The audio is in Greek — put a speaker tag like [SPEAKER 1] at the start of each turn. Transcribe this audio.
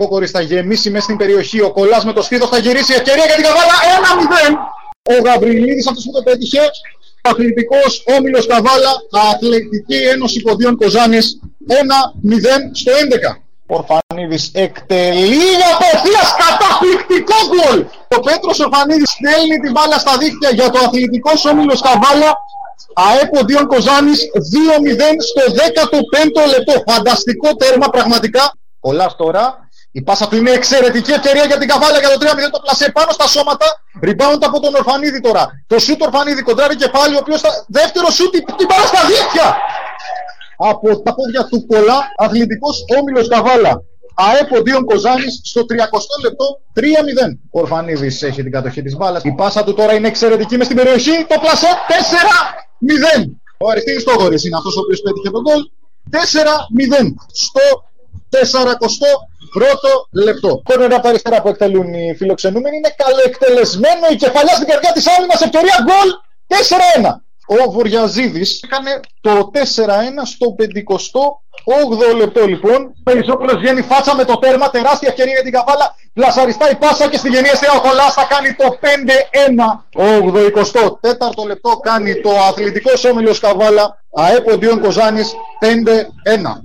[SPEAKER 1] Κόκορη θα γεμίσει μέσα στην περιοχή. Ο Κολλά με το σπίτι θα γυρίσει. Ευκαιρία για την Καβάλα 1-0. Ο Γαβριλίδης αυτός που το πέτυχε. Αθλητικός Όμιλος Καβάλα. Αθλητική Ένωση Ποδιών Κοζάνης 1-0 στο 11. Ορφανίδης εκτελεί απευθείας καταπληκτικό γκολ. Ο Πέτρος Ορφανίδης στέλνει την μπάλα στα δίχτυα για το αθλητικός όμιλος Καβάλα. ΑΕΠΟ Διον Κοζάνης 2-0 στο 15ο λεπτό. Φανταστικό τέρμα πραγματικά. Κολλάς τώρα. Η πάσα του είναι εξαιρετική ευκαιρία για την Καβάλα για το 3-0 το πλασέ πάνω στα σώματα. Rebound από τον Ορφανίδη τώρα. Το σούτ Ορφανίδη κοντράρει κεφάλι, ο οποίος θα... δεύτερο σούτ την μπάλα στα δίχτυα από τα πόδια του Κολά, αθλητικός Όμιλος Καβάλα. ΑΕΠ Οντίον Κοζάνης στο 30 λεπτό 3-0. Ο Ορφανίδης έχει την κατοχή της μπάλας. Η πάσα του τώρα είναι εξαιρετική μες στην περιοχή. Το πλασέ 4-0. Ο Αριστίδης Τόγορης είναι αυτός ο οποίος πέτυχε τον γκολ. 4-0 στο 41ο λεπτό. Κόρνερ από αριστερά που εκτελούν οι φιλοξενούμενοι είναι καλοεκτελεσμένο η κεφαλιά στην καρδιά της άλλη μας ευκαιρία γκολ 4-1 ο Βορειαζίδης έκανε το 4-1 στο 58 λεπτό λοιπόν. Περισσότερο βγαίνει φάτσα με το τέρμα, τεράστια ευκαιρία για την καβάλα. Πλασαριστά η πάσα και στη γενία ο Κολάς θα κάνει το 5-1. 84 λεπτό κάνει το αθλητικός όμιλος Καβάλα. ΑΕΠ Κοζάνης 5-1.